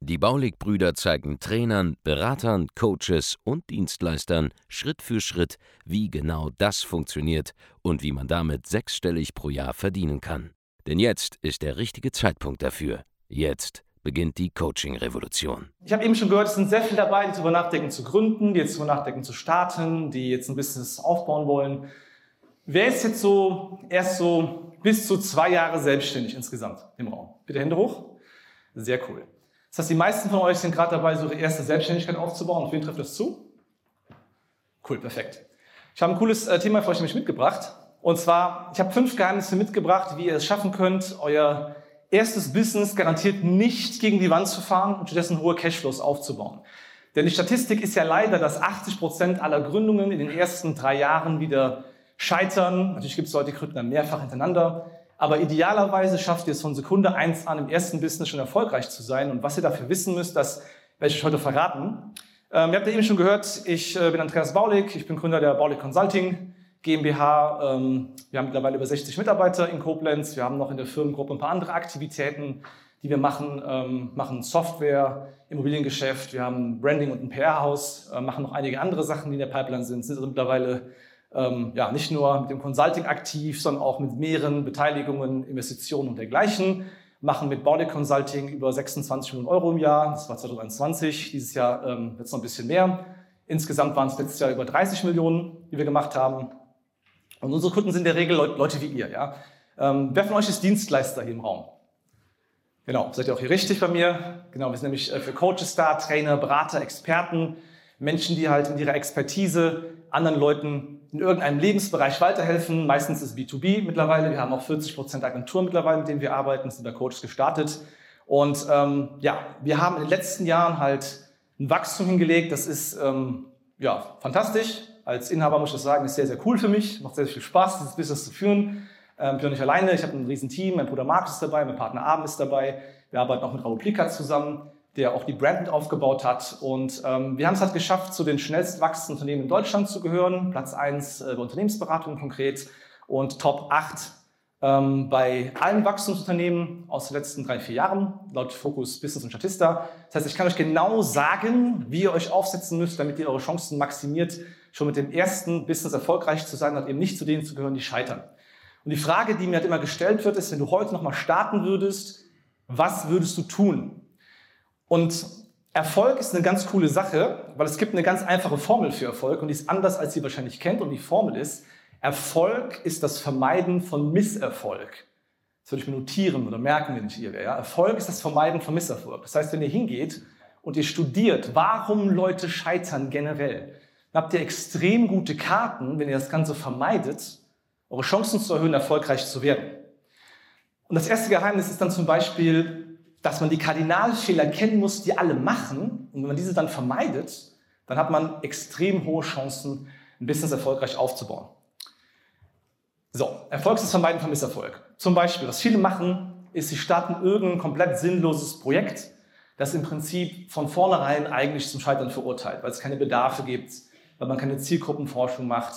Die Baulig-Brüder zeigen Trainern, Beratern, Coaches und Dienstleistern Schritt für Schritt, wie genau das funktioniert und wie man damit sechsstellig pro Jahr verdienen kann. Denn jetzt ist der richtige Zeitpunkt dafür. Jetzt beginnt die Coaching-Revolution. Ich habe eben schon gehört, es sind sehr viele dabei, die darüber nachdenken zu gründen, die jetzt darüber nachdenken zu starten, die jetzt ein Business aufbauen wollen. Wer ist jetzt so erst so bis zu zwei Jahre selbstständig insgesamt im Raum? Bitte Hände hoch. Sehr cool. Das heißt, die meisten von euch sind gerade dabei, so ihre erste Selbstständigkeit aufzubauen. Auf wen trifft das zu? Cool, perfekt. Ich habe ein cooles äh, Thema für euch nämlich mitgebracht. Und zwar, ich habe fünf Geheimnisse mitgebracht, wie ihr es schaffen könnt, euer erstes Business garantiert nicht gegen die Wand zu fahren und stattdessen hohe Cashflows aufzubauen. Denn die Statistik ist ja leider, dass 80 Prozent aller Gründungen in den ersten drei Jahren wieder scheitern. Natürlich gibt es Leute, die gründen dann mehrfach hintereinander. Aber idealerweise schafft ihr es von Sekunde eins an im ersten Business schon erfolgreich zu sein. Und was ihr dafür wissen müsst, das werde ich euch heute verraten. Ähm, ihr habt ja eben schon gehört, ich äh, bin Andreas Baulig, ich bin Gründer der Baulig Consulting GmbH. Ähm, wir haben mittlerweile über 60 Mitarbeiter in Koblenz. Wir haben noch in der Firmengruppe ein paar andere Aktivitäten, die wir machen. Ähm, machen Software, Immobiliengeschäft, wir haben Branding und ein PR-Haus, äh, machen noch einige andere Sachen, die in der Pipeline sind, sind also mittlerweile ähm, ja, nicht nur mit dem Consulting aktiv, sondern auch mit mehreren Beteiligungen, Investitionen und dergleichen. Machen mit Baulig Consulting über 26 Millionen Euro im Jahr. Das war 2021. Dieses Jahr ähm, wird es noch ein bisschen mehr. Insgesamt waren es letztes Jahr über 30 Millionen, die wir gemacht haben. Und unsere Kunden sind in der Regel Leute wie ihr. Ja? Ähm, wer von euch ist Dienstleister hier im Raum? Genau, seid ihr auch hier richtig bei mir? Genau, wir sind nämlich äh, für Coaches da, Trainer, Berater, Experten, Menschen, die halt mit ihrer Expertise anderen Leuten in irgendeinem Lebensbereich weiterhelfen. Meistens ist B2B mittlerweile. Wir haben auch 40 Prozent Agenturen mittlerweile, mit denen wir arbeiten, sind da Coaches gestartet. Und ähm, ja, wir haben in den letzten Jahren halt ein Wachstum hingelegt. Das ist ähm, ja fantastisch. Als Inhaber muss ich das sagen, ist sehr, sehr cool für mich. Macht sehr, sehr viel Spaß, dieses Business zu führen. Ähm, ich bin nicht alleine. Ich habe ein riesen Team. Mein Bruder Markus ist dabei, mein Partner Abend ist dabei. Wir arbeiten auch mit Raoplika zusammen der auch die Brand aufgebaut hat. Und ähm, wir haben es halt geschafft, zu den schnellst wachsenden Unternehmen in Deutschland zu gehören. Platz 1 äh, bei Unternehmensberatung konkret und Top 8 ähm, bei allen Wachstumsunternehmen aus den letzten drei, vier Jahren, laut Focus Business und Statista. Das heißt, ich kann euch genau sagen, wie ihr euch aufsetzen müsst, damit ihr eure Chancen maximiert, schon mit dem ersten Business erfolgreich zu sein und eben nicht zu denen zu gehören, die scheitern. Und die Frage, die mir halt immer gestellt wird, ist, wenn du heute nochmal starten würdest, was würdest du tun? Und Erfolg ist eine ganz coole Sache, weil es gibt eine ganz einfache Formel für Erfolg und die ist anders, als ihr wahrscheinlich kennt. Und die Formel ist, Erfolg ist das Vermeiden von Misserfolg. Das würde ich mir notieren oder merken, wenn ich hier wäre. Ja? Erfolg ist das Vermeiden von Misserfolg. Das heißt, wenn ihr hingeht und ihr studiert, warum Leute scheitern generell, dann habt ihr extrem gute Karten, wenn ihr das Ganze vermeidet, eure Chancen zu erhöhen, erfolgreich zu werden. Und das erste Geheimnis ist dann zum Beispiel, dass man die Kardinalfehler kennen muss, die alle machen. Und wenn man diese dann vermeidet, dann hat man extrem hohe Chancen, ein Business erfolgreich aufzubauen. So, Erfolg ist Vermeiden von Misserfolg. Zum Beispiel, was viele machen, ist, sie starten irgendein komplett sinnloses Projekt, das im Prinzip von vornherein eigentlich zum Scheitern verurteilt, weil es keine Bedarfe gibt, weil man keine Zielgruppenforschung macht,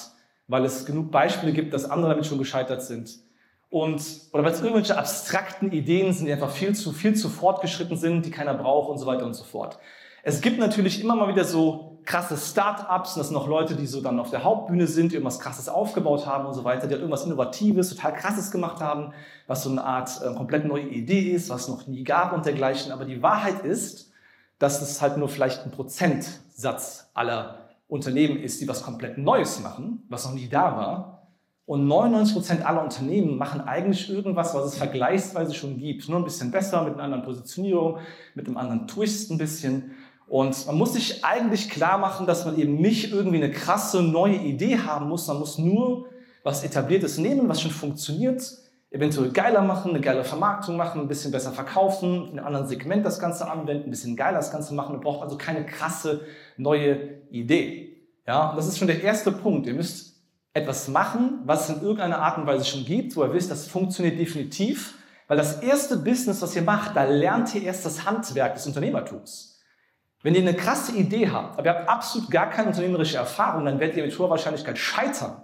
weil es genug Beispiele gibt, dass andere damit schon gescheitert sind und, oder weil es irgendwelche abstrakten Ideen sind, die einfach viel zu, viel zu fortgeschritten sind, die keiner braucht und so weiter und so fort. Es gibt natürlich immer mal wieder so krasse Start-ups, das sind noch Leute, die so dann auf der Hauptbühne sind, die irgendwas krasses aufgebaut haben und so weiter, die halt irgendwas Innovatives, total krasses gemacht haben, was so eine Art äh, komplett neue Idee ist, was noch nie gab und dergleichen. Aber die Wahrheit ist, dass es halt nur vielleicht ein Prozentsatz aller Unternehmen ist, die was komplett Neues machen, was noch nie da war. Und 99 Prozent aller Unternehmen machen eigentlich irgendwas, was es vergleichsweise schon gibt. Nur ein bisschen besser, mit einer anderen Positionierung, mit einem anderen Twist ein bisschen. Und man muss sich eigentlich klar machen, dass man eben nicht irgendwie eine krasse neue Idee haben muss. Man muss nur was Etabliertes nehmen, was schon funktioniert, eventuell geiler machen, eine geile Vermarktung machen, ein bisschen besser verkaufen, in einem anderen Segment das Ganze anwenden, ein bisschen geiler das Ganze machen. Man braucht also keine krasse neue Idee. Ja, und das ist schon der erste Punkt. Ihr müsst etwas machen, was es in irgendeiner Art und Weise schon gibt, wo ihr wisst, das funktioniert definitiv, weil das erste Business, was ihr macht, da lernt ihr erst das Handwerk des Unternehmertums. Wenn ihr eine krasse Idee habt, aber ihr habt absolut gar keine unternehmerische Erfahrung, dann werdet ihr mit hoher Wahrscheinlichkeit scheitern,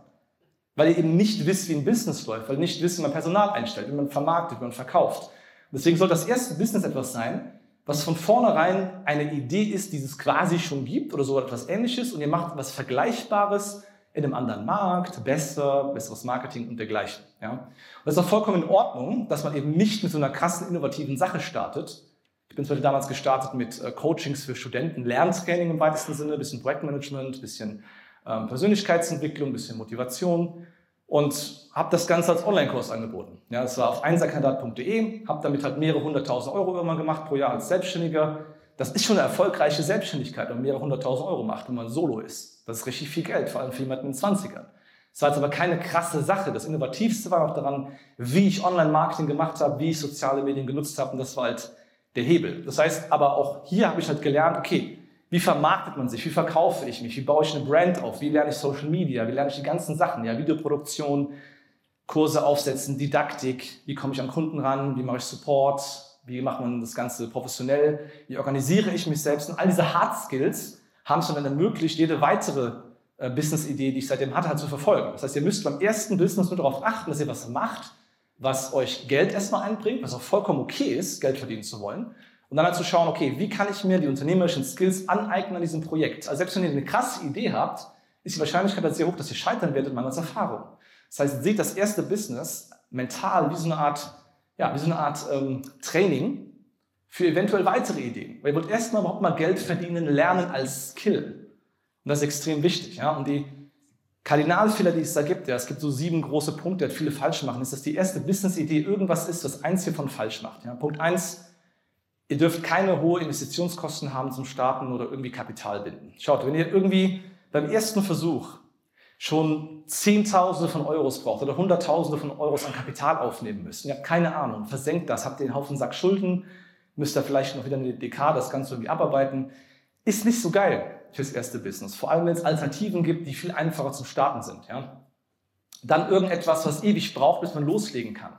weil ihr eben nicht wisst, wie ein Business läuft, weil ihr nicht wisst, wie man Personal einstellt, wie man vermarktet, wie man verkauft. Deswegen soll das erste Business etwas sein, was von vornherein eine Idee ist, die es quasi schon gibt oder so etwas ähnliches und ihr macht etwas Vergleichbares in einem anderen Markt, besser, besseres Marketing und dergleichen. Ja? Und das ist auch vollkommen in Ordnung, dass man eben nicht mit so einer krassen, innovativen Sache startet. Ich bin zum Beispiel damals gestartet mit äh, Coachings für Studenten, Lerntraining im weitesten Sinne, ein bisschen Projektmanagement, ein bisschen ähm, Persönlichkeitsentwicklung, ein bisschen Motivation und habe das Ganze als Online-Kurs angeboten. Ja, das war auf einserkandidat.de, habe damit halt mehrere hunderttausend Euro irgendwann gemacht pro Jahr als Selbstständiger. Das ist schon eine erfolgreiche Selbstständigkeit, wenn man mehrere hunderttausend Euro macht, wenn man solo ist. Das ist richtig viel Geld, vor allem für jemanden in den 20ern. Das war jetzt aber keine krasse Sache. Das Innovativste war auch daran, wie ich Online-Marketing gemacht habe, wie ich soziale Medien genutzt habe und das war halt der Hebel. Das heißt, aber auch hier habe ich halt gelernt, okay, wie vermarktet man sich? Wie verkaufe ich mich? Wie baue ich eine Brand auf? Wie lerne ich Social Media? Wie lerne ich die ganzen Sachen? Ja, Videoproduktion, Kurse aufsetzen, Didaktik. Wie komme ich an Kunden ran? Wie mache ich Support? Wie macht man das Ganze professionell? Wie organisiere ich mich selbst? Und all diese Hard Skills haben es dann ermöglicht, jede weitere äh, Business-Idee, die ich seitdem hatte, halt zu verfolgen. Das heißt, ihr müsst beim ersten Business nur darauf achten, dass ihr was macht, was euch Geld erstmal einbringt, was auch vollkommen okay ist, Geld verdienen zu wollen. Und dann halt zu schauen, okay, wie kann ich mir die unternehmerischen Skills aneignen an diesem Projekt? Also selbst wenn ihr eine krasse Idee habt, ist die Wahrscheinlichkeit halt sehr hoch, dass ihr scheitern werdet mangels Erfahrung. Das heißt, seht das erste Business mental wie so eine Art, ja, wie so eine Art ähm, Training für eventuell weitere Ideen. Weil ihr wollt erstmal überhaupt mal Geld verdienen, lernen als Skill. Und das ist extrem wichtig. Ja? Und die Kardinalfehler, die es da gibt, ja, es gibt so sieben große Punkte, die viele falsch machen, ist, dass die erste Business-Idee irgendwas ist, was eins hiervon falsch macht. Ja? Punkt eins, Ihr dürft keine hohe Investitionskosten haben zum Starten oder irgendwie Kapital binden. Schaut, wenn ihr irgendwie beim ersten Versuch schon Zehntausende von Euros braucht oder Hunderttausende von Euros an Kapital aufnehmen müsst, ihr habt keine Ahnung, versenkt das, habt den Haufen Sack Schulden, müsst ihr vielleicht noch wieder eine DK das Ganze irgendwie abarbeiten, ist nicht so geil fürs erste Business. Vor allem, wenn es Alternativen gibt, die viel einfacher zum Starten sind. Ja? Dann irgendetwas, was ewig braucht, bis man loslegen kann.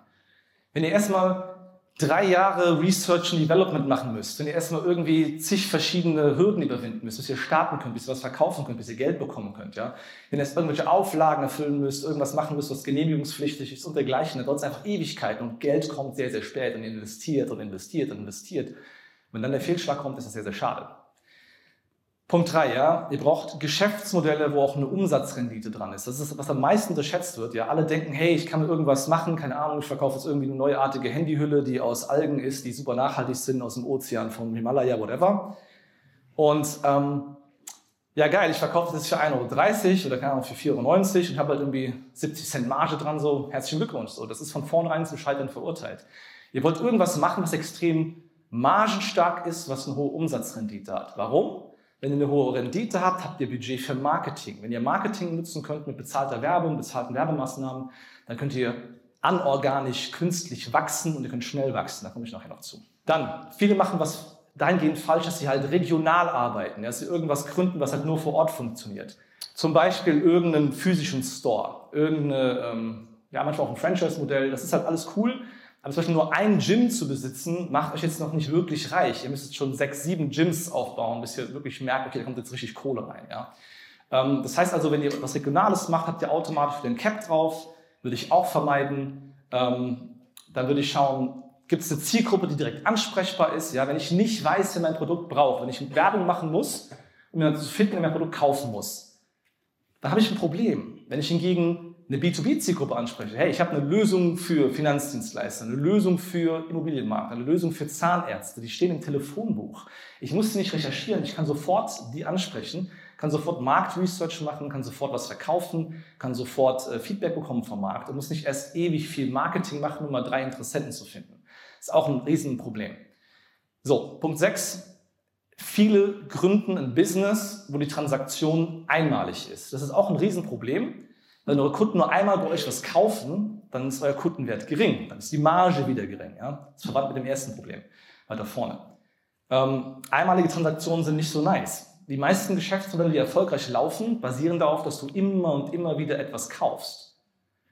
Wenn ihr erstmal drei Jahre Research und Development machen müsst, wenn ihr erstmal irgendwie zig verschiedene Hürden überwinden müsst, bis ihr starten könnt, bis ihr was verkaufen könnt, bis ihr Geld bekommen könnt, ja. Wenn ihr erst irgendwelche Auflagen erfüllen müsst, irgendwas machen müsst, was genehmigungspflichtig ist und dergleichen, dann dauert es einfach Ewigkeiten und Geld kommt sehr, sehr spät und investiert und investiert und investiert. Wenn dann der Fehlschlag kommt, ist das sehr, sehr schade. Punkt drei, ja, ihr braucht Geschäftsmodelle, wo auch eine Umsatzrendite dran ist. Das ist, was am meisten unterschätzt wird. Ja, alle denken, hey, ich kann irgendwas machen, keine Ahnung, ich verkaufe jetzt irgendwie eine neuartige Handyhülle, die aus Algen ist, die super nachhaltig sind, aus dem Ozean, vom Himalaya, whatever. Und ähm, ja, geil, ich verkaufe das für 1,30 Euro oder keine Ahnung, für 4,90 Euro und habe halt irgendwie 70 Cent Marge dran, so herzlichen Glückwunsch. So, das ist von vornherein zum Scheitern verurteilt. Ihr wollt irgendwas machen, was extrem margenstark ist, was eine hohe Umsatzrendite hat. Warum? Wenn ihr eine hohe Rendite habt, habt ihr Budget für Marketing. Wenn ihr Marketing nutzen könnt mit bezahlter Werbung, bezahlten Werbemaßnahmen, dann könnt ihr anorganisch, künstlich wachsen und ihr könnt schnell wachsen. Da komme ich nachher noch zu. Dann, viele machen was dahingehend falsch, dass sie halt regional arbeiten, dass sie irgendwas gründen, was halt nur vor Ort funktioniert. Zum Beispiel irgendeinen physischen Store, irgendeine, ähm, ja, manchmal auch ein Franchise-Modell. Das ist halt alles cool, aber zum Beispiel nur ein Gym zu besitzen, macht euch jetzt noch nicht wirklich reich. Ihr müsst schon sechs, sieben Gyms aufbauen, bis ihr wirklich merkt, okay, da kommt jetzt richtig Kohle rein. Ja? Ähm, das heißt also, wenn ihr was Regionales macht, habt ihr automatisch den Cap drauf. Würde ich auch vermeiden. Ähm, dann würde ich schauen, gibt es eine Zielgruppe, die direkt ansprechbar ist. Ja, wenn ich nicht weiß, wer mein Produkt braucht, wenn ich Werbung machen muss, um mir zu finden, wer mein Produkt kaufen muss, dann habe ich ein Problem. Wenn ich hingegen eine B2B-Zielgruppe anspreche, hey, ich habe eine Lösung für Finanzdienstleister, eine Lösung für Immobilienmarkt, eine Lösung für Zahnärzte, die stehen im Telefonbuch. Ich muss sie nicht recherchieren, ich kann sofort die ansprechen, kann sofort Marktresearch machen, kann sofort was verkaufen, kann sofort äh, Feedback bekommen vom Markt und muss nicht erst ewig viel Marketing machen, um mal drei Interessenten zu finden. Ist auch ein Riesenproblem. So, Punkt 6. Viele gründen ein Business, wo die Transaktion einmalig ist. Das ist auch ein Riesenproblem. Wenn eure Kunden nur einmal bei euch was kaufen, dann ist euer Kundenwert gering. Dann ist die Marge wieder gering. Ja? Das ist mit dem ersten Problem weiter vorne. Ähm, einmalige Transaktionen sind nicht so nice. die meisten Geschäftsmodelle, die erfolgreich laufen, basieren darauf, dass du immer und immer wieder etwas kaufst.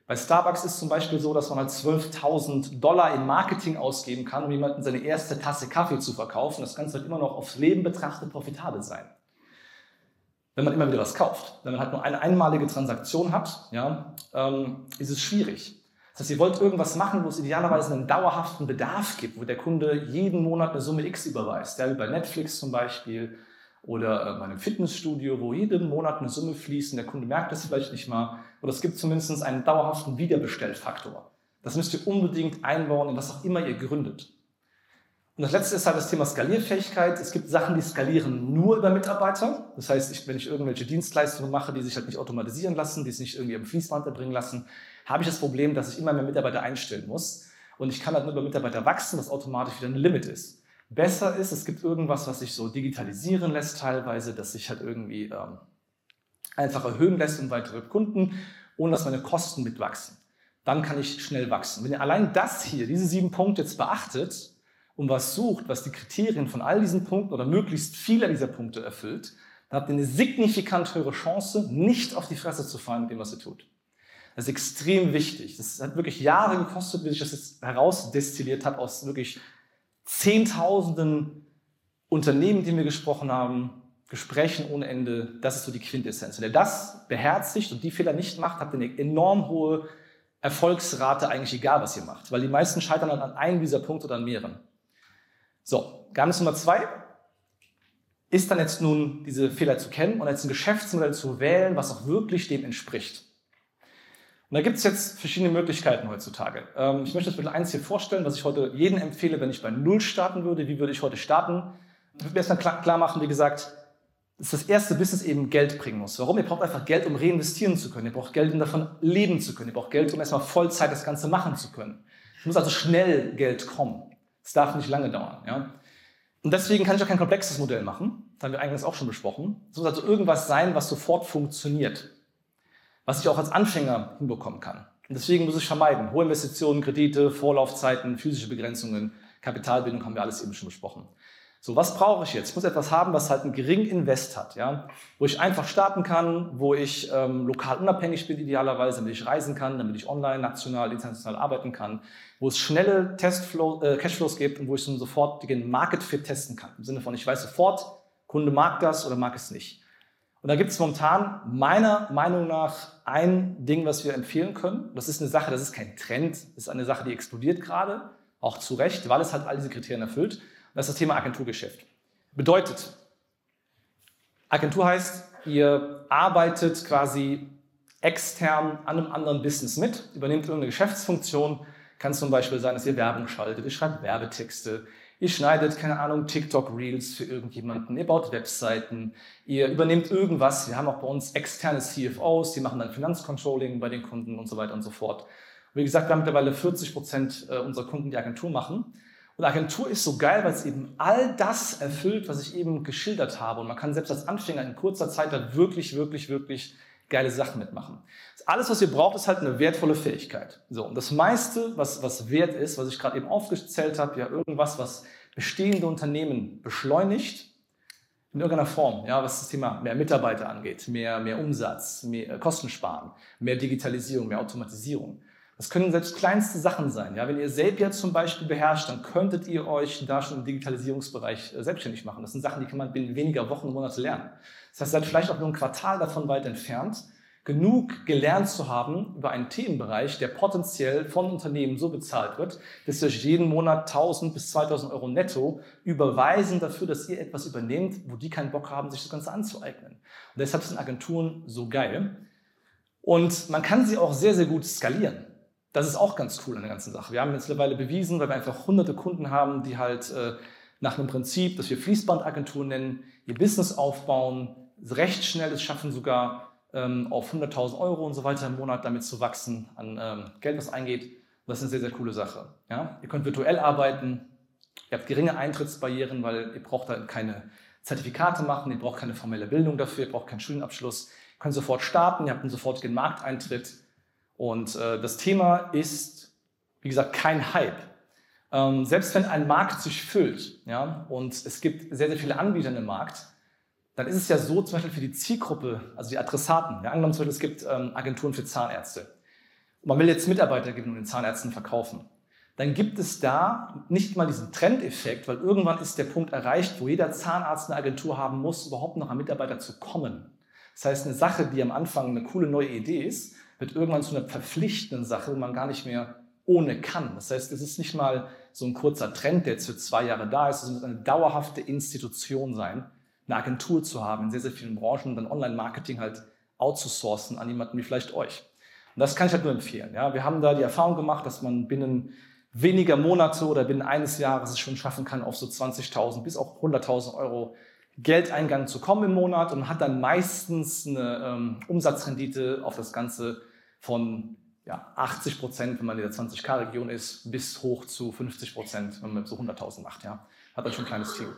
Bei Starbucks ist zum Beispiel so, dass man halt 12.000 Dollar in Marketing ausgeben kann, um jemanden seine erste Tasse Kaffee zu verkaufen. Das Ganze wird immer noch aufs Leben betrachtet profitabel sein. Wenn man immer wieder was kauft. Wenn man halt nur eine einmalige Transaktion hat, ja, ähm, ist es schwierig. Das heißt, ihr wollt irgendwas machen, wo es idealerweise einen dauerhaften Bedarf gibt, wo der Kunde jeden Monat eine Summe X überweist. Ja, wie bei Netflix zum Beispiel oder äh, bei einem Fitnessstudio, wo jeden Monat eine Summe fließt und der Kunde merkt das vielleicht nicht mal. Oder es gibt zumindest einen dauerhaften Wiederbestellfaktor. Das müsst ihr unbedingt einbauen in was auch immer ihr gründet. Und das letzte ist halt das Thema Skalierfähigkeit. Es gibt Sachen, die skalieren nur über Mitarbeiter. Das heißt, ich, wenn ich irgendwelche Dienstleistungen mache, die sich halt nicht automatisieren lassen, die sich nicht irgendwie am Fließband erbringen lassen, habe ich das Problem, dass ich immer mehr Mitarbeiter einstellen muss. Und ich kann halt nur über Mitarbeiter wachsen, was automatisch wieder ein Limit ist besser ist. Es gibt irgendwas, was sich so digitalisieren lässt teilweise, das sich halt irgendwie ähm, einfach erhöhen lässt um weitere Kunden, ohne dass meine Kosten mitwachsen. Dann kann ich schnell wachsen. Wenn ihr allein das hier, diese sieben Punkte jetzt beachtet und was sucht, was die Kriterien von all diesen Punkten oder möglichst viele dieser Punkte erfüllt, dann habt ihr eine signifikant höhere Chance, nicht auf die Fresse zu fallen mit dem, was ihr tut. Das ist extrem wichtig. Das hat wirklich Jahre gekostet, bis ich das jetzt herausdestilliert habe aus wirklich Zehntausenden Unternehmen, die wir gesprochen haben, Gesprächen ohne Ende, das ist so die Quintessenz. Wenn ihr das beherzigt und die Fehler nicht macht, habt ihr eine enorm hohe Erfolgsrate, eigentlich egal, was ihr macht. Weil die meisten scheitern dann an einem dieser Punkte oder an mehreren. So, Geheimnis Nummer zwei ist dann jetzt nun, diese Fehler zu kennen und jetzt ein Geschäftsmodell zu wählen, was auch wirklich dem entspricht. Und da gibt es jetzt verschiedene Möglichkeiten heutzutage. Ähm, ich möchte euch bitte eins hier vorstellen, was ich heute jedem empfehle, wenn ich bei Null starten würde. Wie würde ich heute starten? Ich würde mir erstmal klar, klar machen, wie gesagt, dass das erste Business eben Geld bringen muss. Warum? Ihr braucht einfach Geld, um reinvestieren zu können. Ihr braucht Geld, um davon leben zu können. Ihr braucht Geld, um erstmal Vollzeit das Ganze machen zu können. Es muss also schnell Geld kommen. Es darf nicht lange dauern. Ja? Und deswegen kann ich auch kein komplexes Modell machen. Das haben wir eigentlich auch schon besprochen. Es muss also irgendwas sein, was sofort funktioniert was ich auch als Anfänger hinbekommen kann. Und deswegen muss ich vermeiden. Hohe Investitionen, Kredite, Vorlaufzeiten, physische Begrenzungen, Kapitalbildung haben wir alles eben schon besprochen. So, was brauche ich jetzt? Ich muss etwas haben, was halt einen geringen Invest hat, ja, wo ich einfach starten kann, wo ich ähm, lokal unabhängig bin idealerweise, damit ich reisen kann, damit ich online, national, international arbeiten kann, wo es schnelle Testflow, äh, Cashflows gibt und wo ich so einen sofortigen Market Fit testen kann. Im Sinne von, ich weiß sofort, Kunde mag das oder mag es nicht. Und da gibt es momentan meiner Meinung nach ein Ding, was wir empfehlen können. Das ist eine Sache, das ist kein Trend, das ist eine Sache, die explodiert gerade, auch zu Recht, weil es halt all diese Kriterien erfüllt. Das ist das Thema Agenturgeschäft. Bedeutet, Agentur heißt, ihr arbeitet quasi extern an einem anderen Business mit, übernehmt irgendeine Geschäftsfunktion. Kann zum Beispiel sein, dass ihr Werbung schaltet, ihr schreibt Werbetexte, Ihr schneidet, keine Ahnung, TikTok-Reels für irgendjemanden, ihr baut Webseiten, ihr übernehmt irgendwas. Wir haben auch bei uns externe CFOs, die machen dann Finanzcontrolling bei den Kunden und so weiter und so fort. Und wie gesagt, wir haben mittlerweile 40 Prozent äh, unserer Kunden, die Agentur machen. Und Agentur ist so geil, weil es eben all das erfüllt, was ich eben geschildert habe. Und man kann selbst als Anfänger in kurzer Zeit da wirklich, wirklich, wirklich geile Sachen mitmachen. Alles, was ihr braucht, ist halt eine wertvolle Fähigkeit. So, und das meiste, was, was wert ist, was ich gerade eben aufgezählt habe, ja, irgendwas, was bestehende Unternehmen beschleunigt, in irgendeiner Form, ja, was das Thema mehr Mitarbeiter angeht, mehr, mehr Umsatz, mehr äh, Kosten sparen, mehr Digitalisierung, mehr Automatisierung. Das können selbst kleinste Sachen sein. Ja, wenn ihr Zapier zum Beispiel beherrscht, dann könntet ihr euch da schon im Digitalisierungsbereich äh, selbstständig machen. Das sind Sachen, die kann man binnen weniger Wochen und Monate lernen. Das heißt, seid vielleicht auch nur ein Quartal davon weit entfernt, genug gelernt zu haben über einen Themenbereich, der potenziell von Unternehmen so bezahlt wird, dass sie euch jeden Monat 1000 bis 2000 Euro netto überweisen dafür, dass ihr etwas übernehmt, wo die keinen Bock haben, sich das Ganze anzueignen. Und deshalb sind Agenturen so geil. Und man kann sie auch sehr, sehr gut skalieren. Das ist auch ganz cool an der ganzen Sache. Wir haben mittlerweile bewiesen, weil wir einfach hunderte Kunden haben, die halt äh, nach einem Prinzip, das wir Fließbandagentur nennen, ihr Business aufbauen, recht schnell es schaffen, sogar ähm, auf 100.000 Euro und so weiter im Monat damit zu wachsen an ähm, Geld, was eingeht. das ist eine sehr, sehr coole Sache. Ja? Ihr könnt virtuell arbeiten, ihr habt geringe Eintrittsbarrieren, weil ihr braucht da keine Zertifikate machen, ihr braucht keine formelle Bildung dafür, ihr braucht keinen Studienabschluss. Ihr könnt sofort starten, ihr habt einen sofortigen Markteintritt. Und äh, das Thema ist, wie gesagt, kein Hype. Ähm, selbst wenn ein Markt sich füllt ja, und es gibt sehr, sehr viele Anbieter im Markt, dann ist es ja so, zum Beispiel für die Zielgruppe, also die Adressaten. Ja, angenommen zum Beispiel, es gibt ähm, Agenturen für Zahnärzte. man will jetzt Mitarbeiter geben und den Zahnärzten verkaufen. Dann gibt es da nicht mal diesen Trendeffekt, weil irgendwann ist der Punkt erreicht, wo jeder Zahnarzt eine Agentur haben muss, überhaupt noch an Mitarbeiter zu kommen. Das heißt, eine Sache, die am Anfang eine coole neue Idee ist, wird irgendwann zu einer verpflichtenden Sache, man gar nicht mehr ohne kann. Das heißt, es ist nicht mal so ein kurzer Trend, der jetzt für zwei Jahre da ist, es muss eine dauerhafte Institution sein, eine Agentur zu haben in sehr, sehr vielen Branchen und dann Online-Marketing halt outzusourcen an jemanden wie vielleicht euch. Und das kann ich halt nur empfehlen. Ja, wir haben da die Erfahrung gemacht, dass man binnen weniger Monate oder binnen eines Jahres es schon schaffen kann, auf so 20.000 bis auch 100.000 Euro Geldeingang zu kommen im Monat und hat dann meistens eine ähm, Umsatzrendite auf das Ganze von ja, 80 Prozent, wenn man in der 20k-Region ist, bis hoch zu 50 Prozent, wenn man so 100.000 macht. Ja. Hat dann schon ein kleines Team.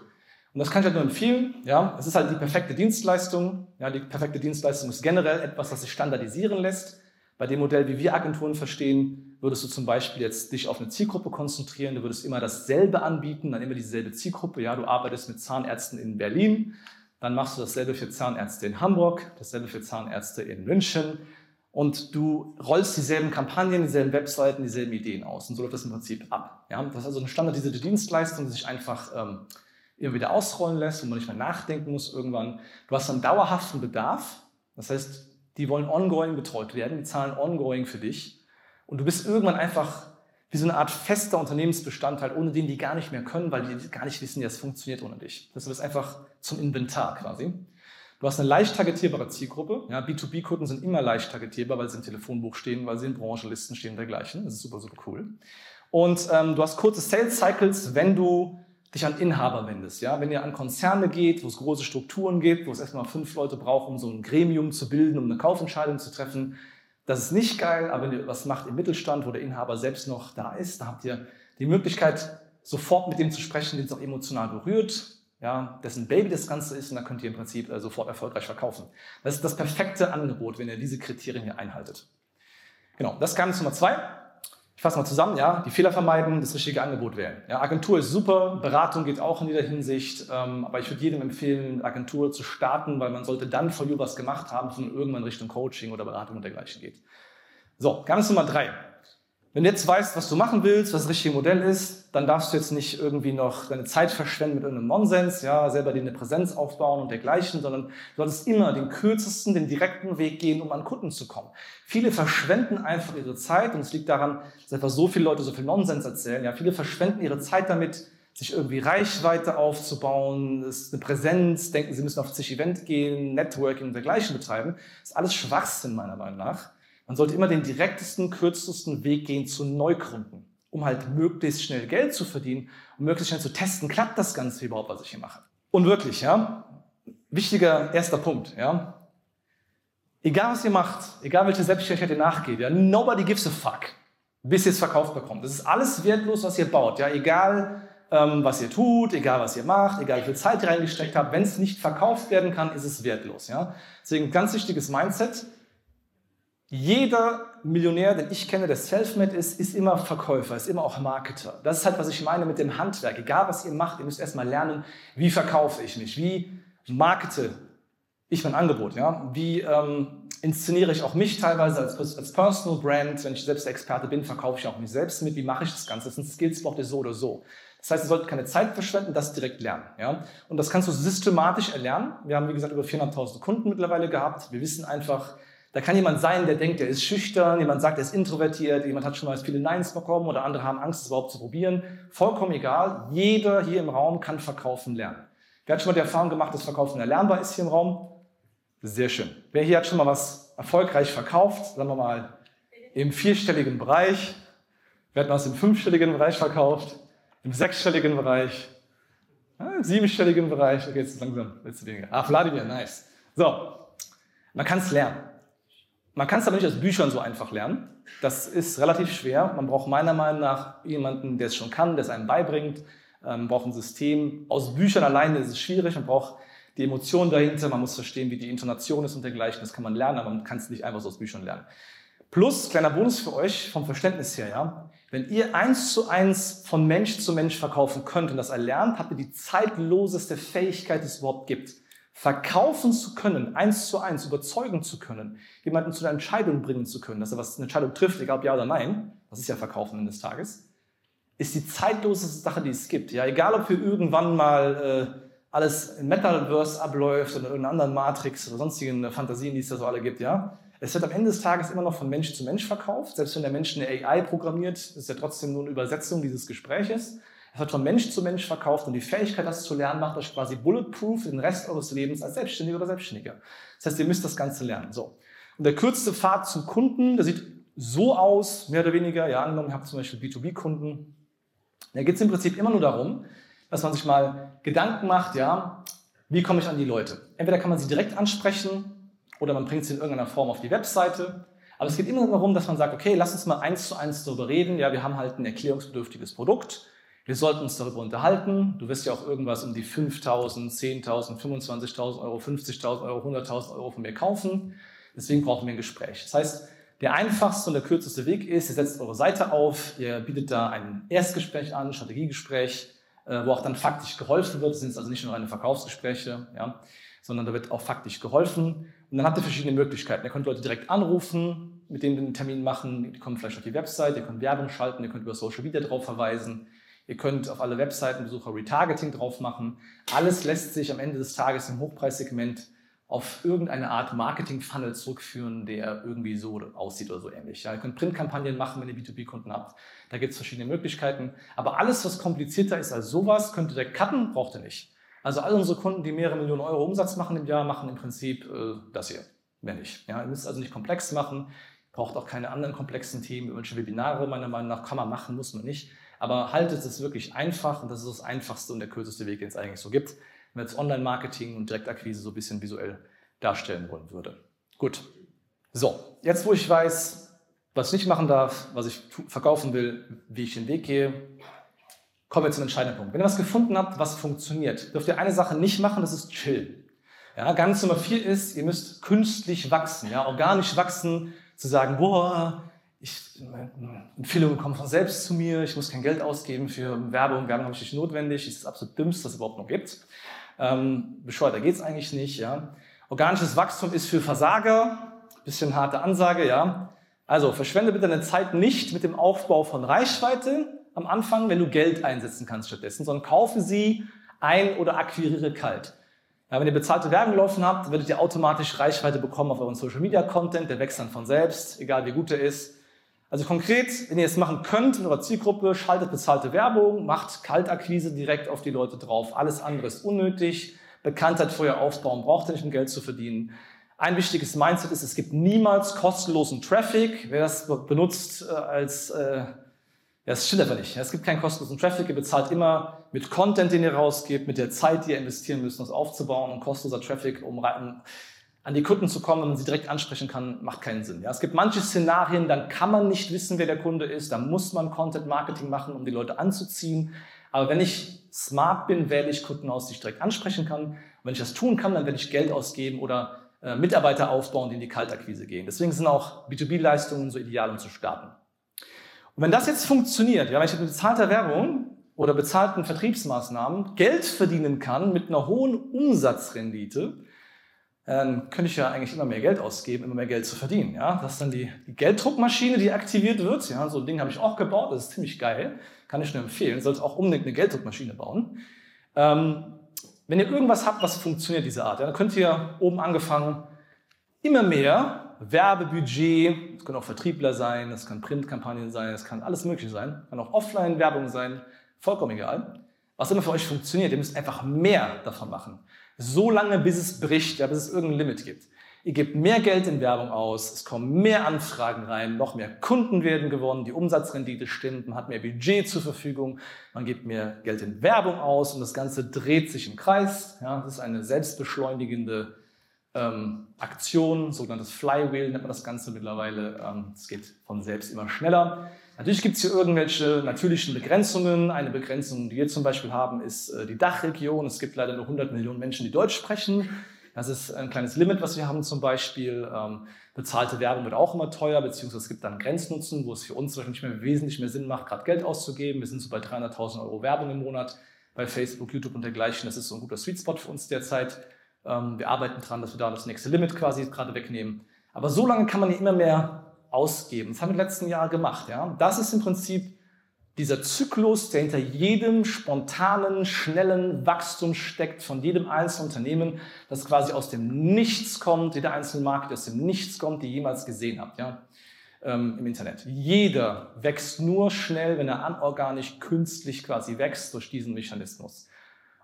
Und das kann ich halt nur empfehlen. Ja, es ist halt die perfekte Dienstleistung. Ja, die perfekte Dienstleistung ist generell etwas, das sich standardisieren lässt. Bei dem Modell, wie wir Agenturen verstehen, würdest du zum Beispiel jetzt dich auf eine Zielgruppe konzentrieren. Du würdest immer dasselbe anbieten, dann immer dieselbe Zielgruppe. Ja, du arbeitest mit Zahnärzten in Berlin, dann machst du dasselbe für Zahnärzte in Hamburg, dasselbe für Zahnärzte in München und du rollst dieselben Kampagnen, dieselben Webseiten, dieselben Ideen aus. Und so läuft das im Prinzip ab. Ja, das ist also eine standardisierte Dienstleistung, die sich einfach ähm, immer wieder ausrollen lässt, wo man nicht mehr nachdenken muss irgendwann. Du hast einen dauerhaften Bedarf. Das heißt, die wollen ongoing betreut werden, die zahlen ongoing für dich. Und du bist irgendwann einfach wie so eine Art fester Unternehmensbestandteil, ohne den die gar nicht mehr können, weil die gar nicht wissen, wie es funktioniert ohne dich. Das ist einfach zum Inventar quasi. Du hast eine leicht targetierbare Zielgruppe. Ja, B2B-Kunden sind immer leicht targetierbar, weil sie im Telefonbuch stehen, weil sie in Branchenlisten stehen und dergleichen. Das ist super, super cool. Und ähm, du hast kurze Sales Cycles, wenn du dich an Inhaber wendest. Ja? Wenn ihr an Konzerne geht, wo es große Strukturen gibt, wo es erstmal fünf Leute braucht, um so ein Gremium zu bilden, um eine Kaufentscheidung zu treffen, das ist nicht geil, aber wenn ihr was macht im Mittelstand, wo der Inhaber selbst noch da ist, da habt ihr die Möglichkeit, sofort mit dem zu sprechen, den es auch emotional berührt, ja, dessen Baby das Ganze ist, und dann könnt ihr im Prinzip äh, sofort erfolgreich verkaufen. Das ist das perfekte Angebot, wenn ihr diese Kriterien hier einhaltet. Genau, das ist Geheimnis Nummer zwei. Ich fasse mal zusammen, ja, die Fehler vermeiden, das richtige Angebot wählen. Ja, Agentur ist super, Beratung geht auch in jeder Hinsicht, ähm, aber ich würde jedem empfehlen, Agentur zu starten, weil man sollte dann for you was gemacht haben, von irgendwann Richtung Coaching oder Beratung und dergleichen geht. So, ganz Nummer drei. Wenn du jetzt weißt, was du machen willst, was das richtige Modell ist, dann darfst du jetzt nicht irgendwie noch deine Zeit verschwenden mit irgendeinem Nonsens, ja, selber dir eine Präsenz aufbauen und dergleichen, sondern du solltest immer den kürzesten, den direkten Weg gehen, um an Kunden zu kommen. Viele verschwenden einfach ihre Zeit und es liegt daran, dass einfach so viele Leute so viel Nonsens erzählen. Ja, viele verschwenden ihre Zeit damit, sich irgendwie Reichweite aufzubauen, ist eine Präsenz, denken, sie müssen auf zig Event gehen, Networking und dergleichen betreiben. Das ist alles Schwachsinn meiner Meinung nach. Man sollte immer den direktesten, kürzesten Weg gehen zu Neugründen, um halt möglichst schnell Geld zu verdienen und möglichst schnell zu testen, klappt das Ganze überhaupt, was ich hier mache. Und wirklich, ja, wichtiger erster Punkt, ja. Egal was ihr macht, egal welche Selbstständigkeit ihr nachgeht, ja, nobody gives a fuck, bis ihr es verkauft bekommt. Das ist alles wertlos, was ihr baut, ja, egal ähm, was ihr tut, egal was ihr macht, egal wie viel Zeit ihr reingesteckt habt, wenn es nicht verkauft werden kann, ist es wertlos, ja. Deswegen ganz wichtiges Mindset, jeder Millionär, den ich kenne, der Selfmade ist, ist immer Verkäufer, ist immer auch Marketer. Das ist halt, was ich meine mit dem Handwerk. Egal, was ihr macht, ihr müsst erstmal lernen, wie verkaufe ich mich, wie markete ich mein Angebot, ja? wie ähm, inszeniere ich auch mich teilweise als, als Personal Brand. Wenn ich selbst Experte bin, verkaufe ich auch mich selbst mit. Wie mache ich das Ganze? Das sind Skills, braucht ihr so oder so. Das heißt, ihr solltet keine Zeit verschwenden, das direkt lernen. Ja? Und das kannst du systematisch erlernen. Wir haben, wie gesagt, über 400.000 Kunden mittlerweile gehabt. Wir wissen einfach, da kann jemand sein, der denkt, der ist schüchtern, jemand sagt, er ist introvertiert, jemand hat schon mal viele Neins bekommen oder andere haben Angst, es überhaupt zu probieren. Vollkommen egal. Jeder hier im Raum kann verkaufen lernen. Wer hat schon mal die Erfahrung gemacht, dass Verkaufen erlernbar ist hier im Raum? Sehr schön. Wer hier hat schon mal was erfolgreich verkauft? Sagen wir mal im vierstelligen Bereich. Wer hat was im fünfstelligen Bereich verkauft? Im sechsstelligen Bereich? Im siebenstelligen Bereich? Okay, jetzt langsam, jetzt weniger. Ah, Vladimir, nice. So, man kann es lernen. Man kann es aber nicht aus Büchern so einfach lernen. Das ist relativ schwer. Man braucht meiner Meinung nach jemanden, der es schon kann, der es einem beibringt. Man braucht ein System. Aus Büchern alleine ist es schwierig. Man braucht die Emotionen dahinter. Man muss verstehen, wie die Intonation ist und dergleichen. Das kann man lernen, aber man kann es nicht einfach so aus Büchern lernen. Plus, kleiner Bonus für euch vom Verständnis her, ja. Wenn ihr eins zu eins von Mensch zu Mensch verkaufen könnt und das erlernt, habt ihr die zeitloseste Fähigkeit, die es überhaupt gibt. Verkaufen zu können, eins zu eins überzeugen zu können, jemanden zu einer Entscheidung bringen zu können, dass er was eine Entscheidung trifft, egal ob ja oder nein, das ist ja Verkaufen des Tages, ist die zeitloseste Sache, die es gibt. Ja, egal ob wir irgendwann mal äh, alles im Metaverse abläuft oder in irgendeiner anderen Matrix oder sonstigen Fantasien, die es da so alle gibt, ja. Es wird am Ende des Tages immer noch von Mensch zu Mensch verkauft. Selbst wenn der Mensch eine AI programmiert, ist ja trotzdem nur eine Übersetzung dieses Gespräches. Es wird von Mensch zu Mensch verkauft und die Fähigkeit, das zu lernen, macht euch quasi bulletproof den Rest eures Lebens als Selbstständiger oder Selbstständiger. Das heißt, ihr müsst das Ganze lernen. So. Und der kürzeste Pfad zum Kunden, der sieht so aus, mehr oder weniger. Ja, angenommen, ihr habt zum Beispiel B2B-Kunden. Da geht es im Prinzip immer nur darum, dass man sich mal Gedanken macht, ja, wie komme ich an die Leute? Entweder kann man sie direkt ansprechen oder man bringt sie in irgendeiner Form auf die Webseite. Aber es geht immer darum, dass man sagt, okay, lass uns mal eins zu eins darüber reden. Ja, wir haben halt ein erklärungsbedürftiges Produkt. Wir sollten uns darüber unterhalten. Du wirst ja auch irgendwas um die 5.000, 10.000, 25.000 Euro, 50.000 Euro, 100.000 Euro von mir kaufen. Deswegen brauchen wir ein Gespräch. Das heißt, der einfachste und der kürzeste Weg ist, ihr setzt eure Seite auf, ihr bietet da ein Erstgespräch an, Strategiegespräch, äh, wo auch dann faktisch geholfen wird. Das sind also nicht nur reine Verkaufsgespräche, ja, sondern da wird auch faktisch geholfen. Und dann habt ihr verschiedene Möglichkeiten. Ihr könnt Leute direkt anrufen, mit denen wir einen Termin machen. Die kommen vielleicht auf die Website, ihr könnt Werbung schalten, ihr könnt über Social Media drauf verweisen. Ihr könnt auf alle Webseitenbesucher Retargeting drauf machen. Alles lässt sich am Ende des Tages im Hochpreissegment auf irgendeine Art Marketing-Funnel zurückführen, der irgendwie so aussieht oder so ähnlich. Ja, ihr könnt Printkampagnen machen, wenn ihr B2B-Kunden habt. Da gibt es verschiedene Möglichkeiten. Aber alles, was komplizierter ist als sowas, könnt ihr cutten, braucht ihr nicht. Also all unsere Kunden, die mehrere Millionen Euro Umsatz machen im Jahr, machen im Prinzip äh, das hier. Mehr nicht. Ja, ihr müsst also nicht komplex machen, braucht auch keine anderen komplexen Themen. Irgendwelche Webinare, meiner Meinung nach, kann man machen, muss man nicht. Aber haltet es wirklich einfach und das ist das einfachste und der kürzeste Weg, den es eigentlich so gibt, wenn man jetzt Online-Marketing und Direktakquise so ein bisschen visuell darstellen wollen würde. Gut. So, jetzt wo ich weiß, was ich nicht machen darf, was ich verkaufen will, wie ich den Weg gehe, kommen wir zum entscheidenden Punkt. Wenn ihr was gefunden habt, was funktioniert, dürft ihr eine Sache nicht machen, das ist chill. Ja, ganz Nummer vier ist, ihr müsst künstlich wachsen, ja, organisch wachsen, zu sagen, boah, ich, Empfehlungen kommen von selbst zu mir, ich muss kein Geld ausgeben für Werbung, Werbung habe ich nicht notwendig, das ist das absolut dümmste, was es überhaupt noch gibt. Ähm, bescheuerter geht's eigentlich nicht, ja. Organisches Wachstum ist für Versager, bisschen harte Ansage, ja. Also verschwende bitte deine Zeit nicht mit dem Aufbau von Reichweite am Anfang, wenn du Geld einsetzen kannst stattdessen, sondern kaufe sie ein oder akquiriere kalt. Ja, wenn ihr bezahlte Werbung laufen habt, werdet ihr automatisch Reichweite bekommen auf euren Social Media Content, der wächst dann von selbst, egal wie gut er ist. Also konkret, wenn ihr es machen könnt in eurer Zielgruppe, schaltet bezahlte Werbung, macht Kaltakquise direkt auf die Leute drauf. Alles andere ist unnötig. Bekanntheit vorher aufbauen, braucht ihr nicht, um Geld zu verdienen. Ein wichtiges Mindset ist, es gibt niemals kostenlosen Traffic. Wer das benutzt äh, als, äh, ja, das stimmt einfach nicht. Es gibt keinen kostenlosen Traffic. Ihr bezahlt immer mit Content, den ihr rausgebt, mit der Zeit, die ihr investieren müsst, um das aufzubauen. Und kostenloser Traffic, um an die Kunden zu kommen, wenn man sie direkt ansprechen kann, macht keinen Sinn. Ja, es gibt manche Szenarien, dann kann man nicht wissen, wer der Kunde ist, dann muss man Content Marketing machen, um die Leute anzuziehen. Aber wenn ich smart bin, wähle ich Kunden aus, die ich direkt ansprechen kann. Und wenn ich das tun kann, dann werde ich Geld ausgeben oder äh, Mitarbeiter aufbauen, die in die Kaltakquise gehen. Deswegen sind auch B2B-Leistungen so ideal, um zu starten. Und wenn das jetzt funktioniert, ja, wenn ich mit bezahlter Werbung oder bezahlten Vertriebsmaßnahmen Geld verdienen kann mit einer hohen Umsatzrendite, dann könnte ich ja eigentlich immer mehr Geld ausgeben, immer mehr Geld zu verdienen. Ja? Das ist dann die, die Gelddruckmaschine, die aktiviert wird. Ja? So ein Ding habe ich auch gebaut, das ist ziemlich geil. Kann ich nur empfehlen. Sollte auch unbedingt eine Gelddruckmaschine bauen. Ähm, wenn ihr irgendwas habt, was funktioniert, diese Art, ja, dann könnt ihr oben angefangen immer mehr Werbebudget, das können auch Vertriebler sein, das kann Printkampagnen sein, das kann alles Mögliche sein, kann auch Offline-Werbung sein, vollkommen egal. Was immer für euch funktioniert, ihr müsst einfach mehr davon machen so lange, bis es bricht, ja, bis es irgendein Limit gibt. Ihr gebt mehr Geld in Werbung aus, es kommen mehr Anfragen rein, noch mehr Kunden werden gewonnen, die Umsatzrendite stimmt, man hat mehr Budget zur Verfügung, man gibt mehr Geld in Werbung aus und das Ganze dreht sich im Kreis. Ja, das ist eine selbstbeschleunigende ähm, Aktion, sogenanntes Flywheel nennt man das Ganze mittlerweile. Ähm, es ähm, geht von selbst immer schneller. Natürlich gibt es hier irgendwelche natürlichen Begrenzungen. Eine Begrenzung, die wir zum Beispiel haben, ist äh, die Dachregion. Es gibt leider nur 100 Millionen Menschen, die Deutsch sprechen. Das ist ein kleines Limit, was wir haben zum Beispiel. Ähm, bezahlte Werbung wird auch immer teuer, beziehungsweise es gibt dann Grenznutzen, wo es für uns nicht mehr wesentlich mehr Sinn macht, gerade Geld auszugeben. Wir sind so bei 300.000 Euro Werbung im Monat bei Facebook, YouTube und dergleichen. Das ist so ein guter Sweet Spot für uns derzeit. Ähm, wir arbeiten daran, dass wir da das nächste Limit quasi gerade wegnehmen. Aber so lange kann man ja immer mehr ausgeben. Das haben wir im letzten Jahr gemacht. Ja? Das ist im Prinzip dieser Zyklus, der hinter jedem spontanen, schnellen Wachstum steckt, von jedem einzelnen Unternehmen, das quasi aus dem Nichts kommt, jeder einzelne Markt, aus dem Nichts kommt, die ihr jemals gesehen habt, ja, ähm, im Internet. Jeder wächst nur schnell, wenn er anorganisch, künstlich quasi wächst durch diesen Mechanismus.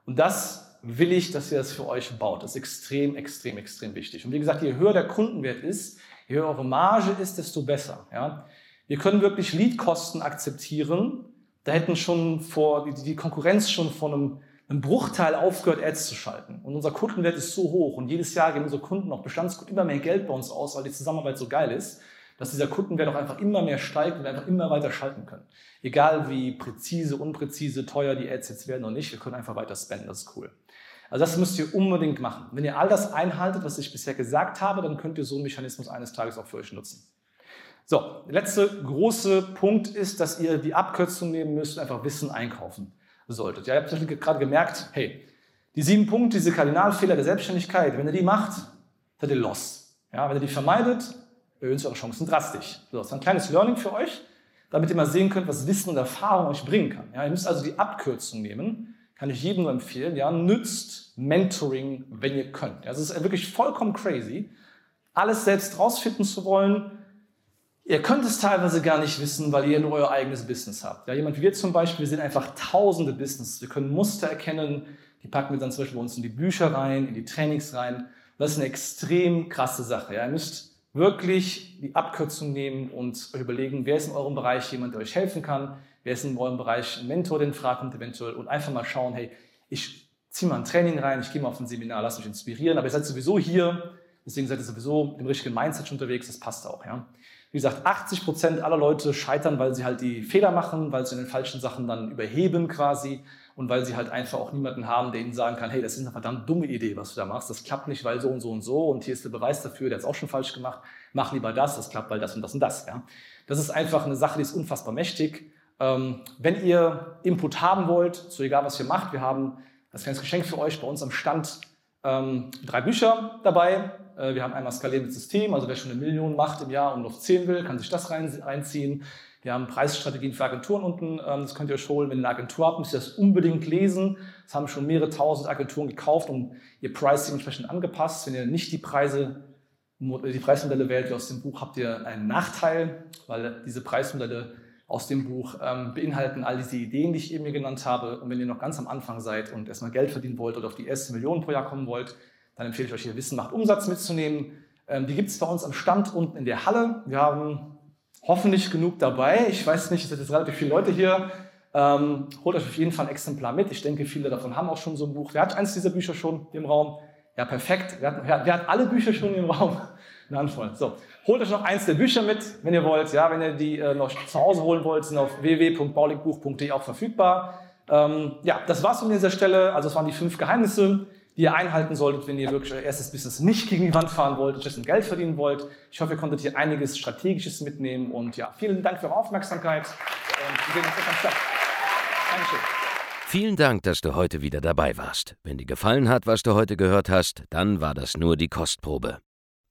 Und das will ich, dass ihr das für euch baut. Das ist extrem, extrem, extrem wichtig. Und wie gesagt, je höher der Kundenwert ist, je höher eure Marge ist, desto besser. Ja. Wir können wirklich Leadkosten akzeptieren. Da hätten schon vor, die, Konkurrenz schon von einem, einem Bruchteil aufgehört, Ads zu schalten. Und unser Kundenwert ist so hoch und jedes Jahr geben unsere Kunden, auch Bestandskunden, immer mehr Geld bei uns aus, weil die Zusammenarbeit so geil ist, dass dieser Kundenwert auch einfach immer mehr steigt und wir einfach immer weiter schalten können. Egal wie präzise, unpräzise, teuer die Ads jetzt werden oder nicht, wir können einfach weiter spenden, das ist cool. Also das müsst ihr unbedingt machen. Wenn ihr all das einhaltet, was ich bisher gesagt habe, dann könnt ihr so einen Mechanismus eines Tages auch für euch nutzen. So, der letzte große Punkt ist, dass ihr die Abkürzung nehmen müsst und einfach Wissen einkaufen solltet. Ja, ihr habt gerade gemerkt, hey, die sieben Punkte, diese Kardinalfehler der Selbstständigkeit, wenn ihr die macht, seid ihr los. Ja, wenn ihr die vermeidet, erhöhen sich eure Chancen drastisch. So, das ist ein kleines Learning für euch, damit ihr mal sehen könnt, was Wissen und Erfahrung euch bringen kann. Ja, ihr müsst also die Abkürzung nehmen, kann ich jedem nur empfehlen. Ja, nützt Mentoring, wenn ihr könnt. Es ist wirklich vollkommen crazy, alles selbst rausfinden zu wollen, Ihr könnt es teilweise gar nicht wissen, weil ihr nur euer eigenes Business habt. Ja, jemand wie wir zum Beispiel, wir sehen einfach tausende Businesses. Wir können Muster erkennen, die packen wir dann zum Beispiel bei uns in die Bücher rein, in die Trainings rein. Das ist eine extrem krasse Sache. Ja. Ihr müsst wirklich die Abkürzung nehmen und euch überlegen, wer ist in eurem Bereich jemand, der euch helfen kann, wer ist eurem Bereich Mentor, den fragt und eventuell und einfach mal schauen, hey, ich ziehe mal ein Training rein, ich gehe mal auf ein Seminar, lasst mich inspirieren, aber ihr seid sowieso hier, deswegen seid ihr sowieso dem richtigen Mindset unterwegs, das passt auch. Ja. Wie gesagt, 80 Prozent aller Leute scheitern, weil sie halt die Fehler machen, weil sie in den falschen Sachen dann überheben quasi und weil sie halt einfach auch niemanden haben, der ihnen sagen kann, hey, das ist eine verdammt dumme Idee, was du da machst. Das klappt nicht, weil so und so und so und hier ist der Beweis dafür, der hat es auch schon falsch gemacht. Mach lieber das, das klappt, weil das und das und das. Ja. Das ist einfach eine Sache, die ist unfassbar mächtig. Ähm, wenn ihr Input haben wollt, so egal was ihr macht, wir haben das kleines Geschenk für euch bei uns am Stand ähm, drei Bücher dabei. Äh, wir haben einmal skalierendes System, also wer schon eine Million macht im Jahr und auf 10 will, kann sich das rein, reinziehen. Wir haben Preisstrategien für Agenturen unten, ähm, das könnt ihr euch holen. Wenn ihr eine Agentur habt, müsst ihr das unbedingt lesen. Das haben schon mehrere tausend Agenturen gekauft und ihr Pricing entsprechend angepasst. Wenn ihr nicht die Preise, die Preismodelle wählt wie aus dem Buch, habt ihr einen Nachteil, weil diese Preismodelle aus dem Buch ähm, beinhalten all diese Ideen, die ich eben hier genannt habe. Und wenn ihr noch ganz am Anfang seid und erstmal Geld verdienen wollt oder auf die erste Million pro Jahr kommen wollt, dann empfehle ich euch hier Wissen macht Umsatz mitzunehmen. Ähm, die gibt es bei uns am Stand unten in der Halle. Wir haben hoffentlich genug dabei. Ich weiß nicht, es sind jetzt relativ viele Leute hier. Ähm, holt euch auf jeden Fall ein Exemplar mit. Ich denke, viele davon haben auch schon so ein Buch. Wer hat eins dieser Bücher schon im Raum? Ja, perfekt. Wer hat, wer, wer hat alle Bücher schon im Raum? Eine Handvoll. So, holt euch noch eins der Bücher mit, wenn ihr wollt. Ja, wenn ihr die äh, noch zu Hause holen wollt, sind auf www.bauligbuch.de auch verfügbar. Ähm, ja, das war's von dieser Stelle. Also, es waren die fünf Geheimnisse die ihr einhalten solltet, wenn ihr wirklich euer erstes Business nicht gegen die Wand fahren wollt stattdessen Geld verdienen wollt. Ich hoffe, ihr konntet hier einiges Strategisches mitnehmen und ja, vielen Dank für eure Aufmerksamkeit und wir sehen uns am Start. Dankeschön. Vielen Dank, dass du heute wieder dabei warst. Wenn dir gefallen hat, was du heute gehört hast, dann war das nur die Kostprobe.